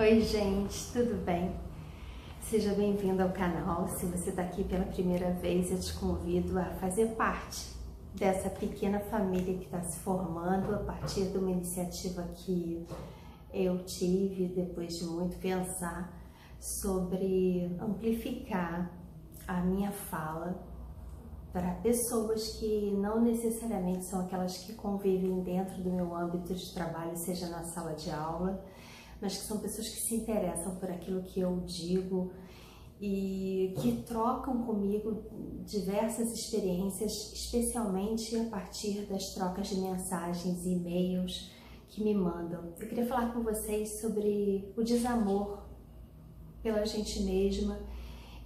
Oi, gente, tudo bem? Seja bem-vindo ao canal. Se você está aqui pela primeira vez, eu te convido a fazer parte dessa pequena família que está se formando a partir de uma iniciativa que eu tive depois de muito pensar sobre amplificar a minha fala para pessoas que não necessariamente são aquelas que convivem dentro do meu âmbito de trabalho, seja na sala de aula, mas que são pessoas que se interessam por aquilo que eu digo e que trocam comigo diversas experiências, especialmente a partir das trocas de mensagens e e-mails que me mandam. Eu queria falar com vocês sobre o desamor pela gente mesma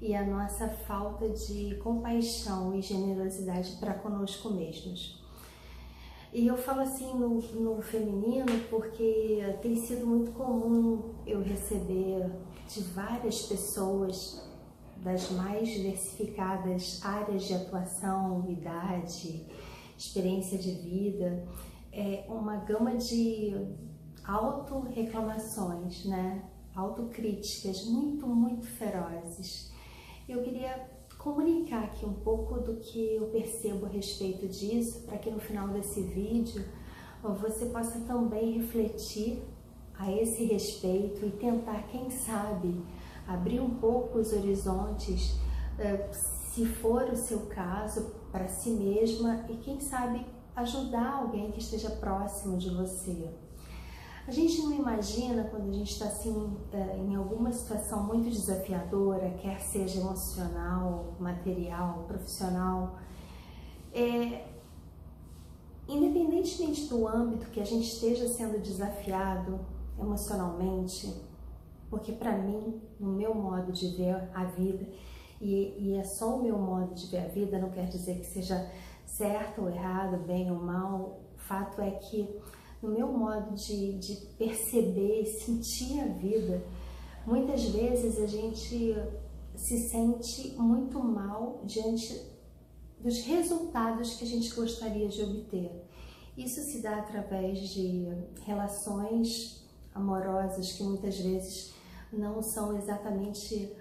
e a nossa falta de compaixão e generosidade para conosco mesmos. E eu falo assim no, no feminino porque tem sido muito comum eu receber de várias pessoas das mais diversificadas áreas de atuação, idade, experiência de vida, é uma gama de auto-reclamações, né? autocríticas muito, muito ferozes. Eu queria comunicar aqui um pouco do que eu percebo a respeito disso, para que no final desse vídeo você possa também refletir a esse respeito e tentar, quem sabe, abrir um pouco os horizontes, eh, se for o seu caso, para si mesma e quem sabe ajudar alguém que esteja próximo de você. A gente não imagina quando a gente está assim é, em alguma situação muito desafiadora, quer seja emocional, material, profissional, é, independentemente do âmbito que a gente esteja sendo desafiado emocionalmente, porque para mim, no meu modo de ver a vida, e, e, é só o meu modo de ver a vida, não quer dizer que seja certo ou errado, bem ou mal, o fato é que no meu modo de, de perceber sentir a vida, muitas vezes a gente se sente muito mal diante dos resultados que a gente gostaria de obter. Isso se dá através de relações amorosas que muitas vezes não são exatamente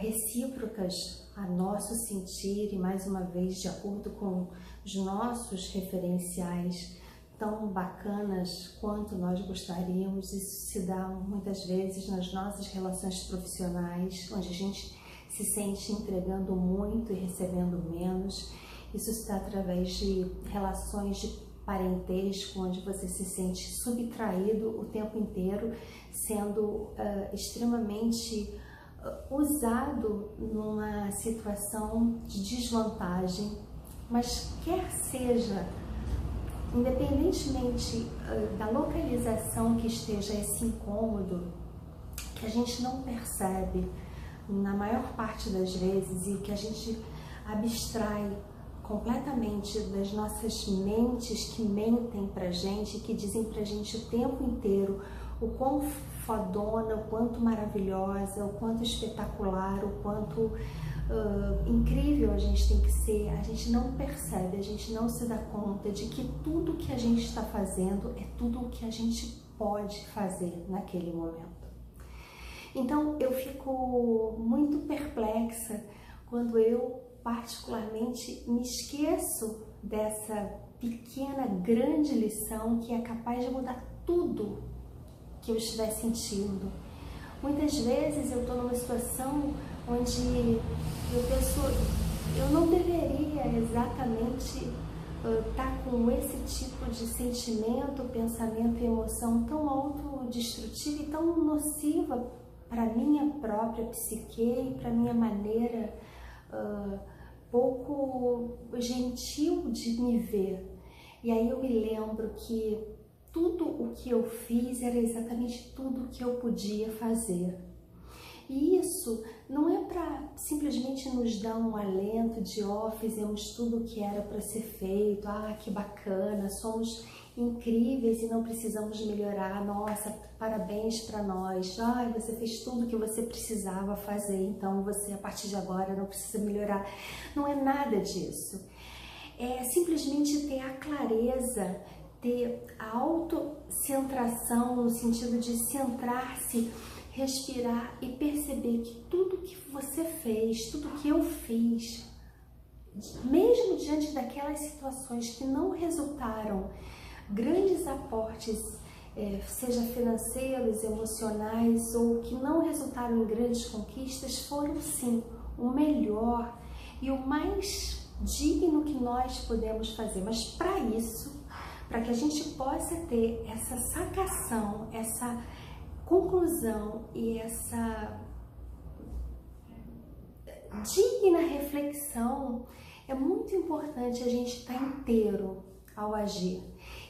recíprocas a nosso sentir e mais uma vez de acordo com os nossos referenciais tão bacanas quanto nós gostaríamos. Isso se dá muitas vezes nas nossas relações profissionais, onde a gente se sente entregando muito e recebendo menos. Isso se dá através de relações de parentesco, onde você se sente subtraído o tempo inteiro, sendo uh, extremamente uh, usado numa situação de desvantagem, mas quer seja independentemente da localização que esteja esse incômodo, que a gente não percebe na maior parte das vezes e que a gente abstrai completamente das nossas mentes que mentem pra gente, que dizem pra gente o tempo inteiro o quão fodona, o quanto maravilhosa, o quanto espetacular, o quanto uh, incrível a gente tem que ser, a gente não percebe, a gente não se dá conta de que tudo que a gente está fazendo é tudo o que a gente pode fazer naquele momento. Então eu fico muito perplexa quando eu particularmente me esqueço dessa pequena, grande lição que é capaz de mudar tudo que eu estiver sentindo. Muitas vezes eu estou numa situação onde eu penso, eu não deveria exatamente estar uh, tá com esse tipo de sentimento, pensamento e emoção tão autodestrutiva e tão nociva para minha própria psique e para minha maneira uh, pouco gentil de me ver. E aí eu me lembro que tudo o que eu fiz era exatamente tudo o que eu podia fazer. E isso não é para simplesmente nos dar um alento de, ó, oh, fizemos tudo o que era para ser feito, ah, que bacana, somos incríveis e não precisamos melhorar, nossa, parabéns para nós, ai, você fez tudo o que você precisava fazer, então você a partir de agora não precisa melhorar. Não é nada disso. É simplesmente ter a clareza ter a autocentração no sentido de centrar-se respirar e perceber que tudo que você fez, tudo que eu fiz, mesmo diante daquelas situações que não resultaram grandes aportes, é, seja financeiros, emocionais ou que não resultaram em grandes conquistas, foram sim o melhor e o mais digno que nós podemos fazer. Mas para isso, para que a gente possa ter essa sacação, essa conclusão e essa digna reflexão, é muito importante a gente estar tá inteiro ao agir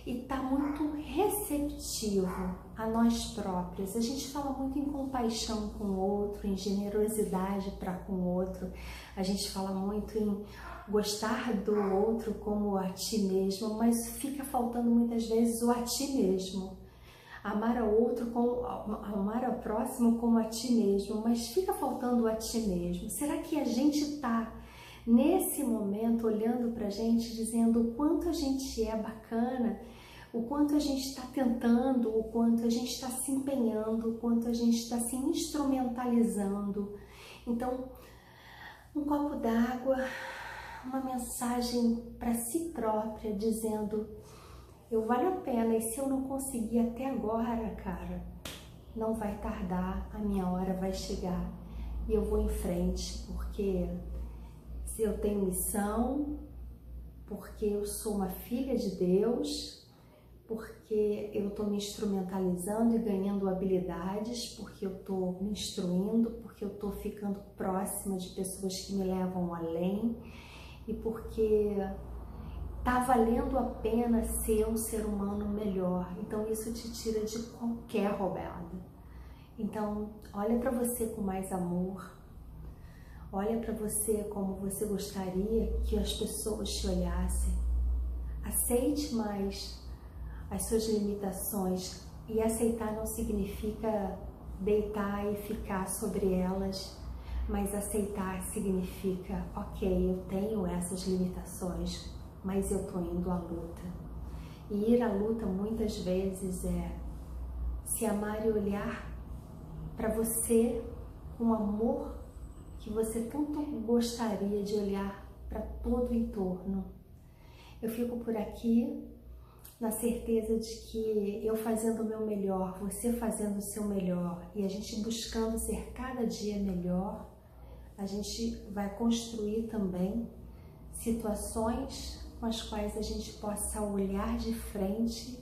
e estar tá muito receptivo a nós próprios. A gente fala muito em compaixão com o outro, em generosidade para com o outro, a gente fala muito em gostar do outro como a ti mesmo, mas fica faltando muitas vezes o a ti mesmo. Amar ao outro, com, amar ao próximo como a ti mesmo, mas fica faltando a ti mesmo. Será que a gente está nesse momento olhando para a gente, dizendo o quanto a gente é bacana, o quanto a gente está tentando, o quanto a gente está se empenhando, o quanto a gente está se instrumentalizando. Então, um copo d'água, uma mensagem para si própria dizendo: eu valho a pena e se eu não conseguir até agora, cara, não vai tardar, a minha hora vai chegar. E eu vou em frente, porque se eu tenho missão, porque eu sou uma filha de Deus, porque eu estou me instrumentalizando e ganhando habilidades, porque eu estou me instruindo, porque eu estou ficando próxima de pessoas que me levam além e porque tá valendo a pena ser um ser humano melhor. Então isso te tira de qualquer roubada. Então, olha para você com mais amor. Olha para você como você gostaria que as pessoas te olhassem. Aceite mais as suas limitações e aceitar não significa deitar e ficar sobre elas mas aceitar significa, ok, eu tenho essas limitações, mas eu tô indo à luta. E ir à luta muitas vezes é se amar e olhar para você com amor que você tanto gostaria de olhar para todo o entorno. Eu fico por aqui na certeza de que eu fazendo o meu melhor, você fazendo o seu melhor e a gente buscando ser cada dia melhor, a gente vai construir também situações com as quais a gente possa olhar de frente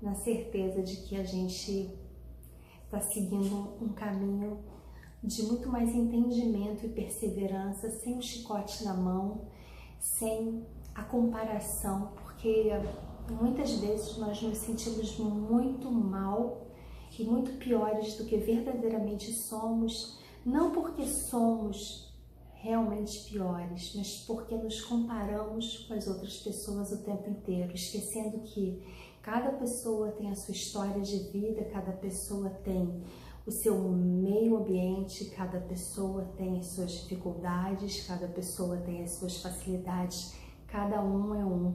na certeza de que a gente está seguindo um caminho de muito mais entendimento e perseverança, sem o chicote na mão, sem a comparação, porque muitas vezes nós nos sentimos muito mal e muito piores do que verdadeiramente somos não porque somos realmente piores, mas porque nos comparamos com as outras pessoas o tempo inteiro, esquecendo que cada pessoa tem a sua história de vida, cada pessoa tem o seu meio ambiente, cada pessoa tem as suas dificuldades, cada pessoa tem as suas facilidades, cada um é um.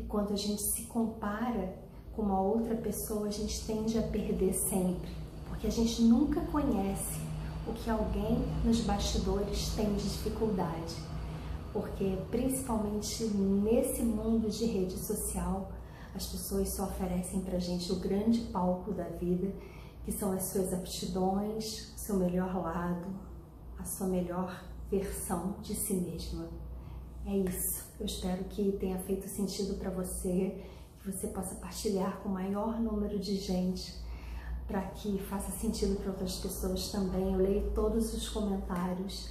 E quando a gente se compara com uma outra pessoa, a gente tende a perder sempre, porque a gente nunca conhece o que alguém nos bastidores tem de dificuldade, porque principalmente nesse mundo de rede social, as pessoas só oferecem para gente o grande palco da vida, que são as suas aptidões, o seu melhor lado, a sua melhor versão de si mesma. É isso. Eu espero que tenha feito sentido para você, que você possa partilhar com o maior número de gente para que faça sentido para outras pessoas também. Eu leio todos os comentários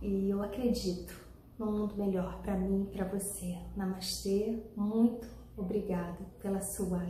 e eu acredito num mundo melhor para mim e para você. Namastê, muito obrigada pela sua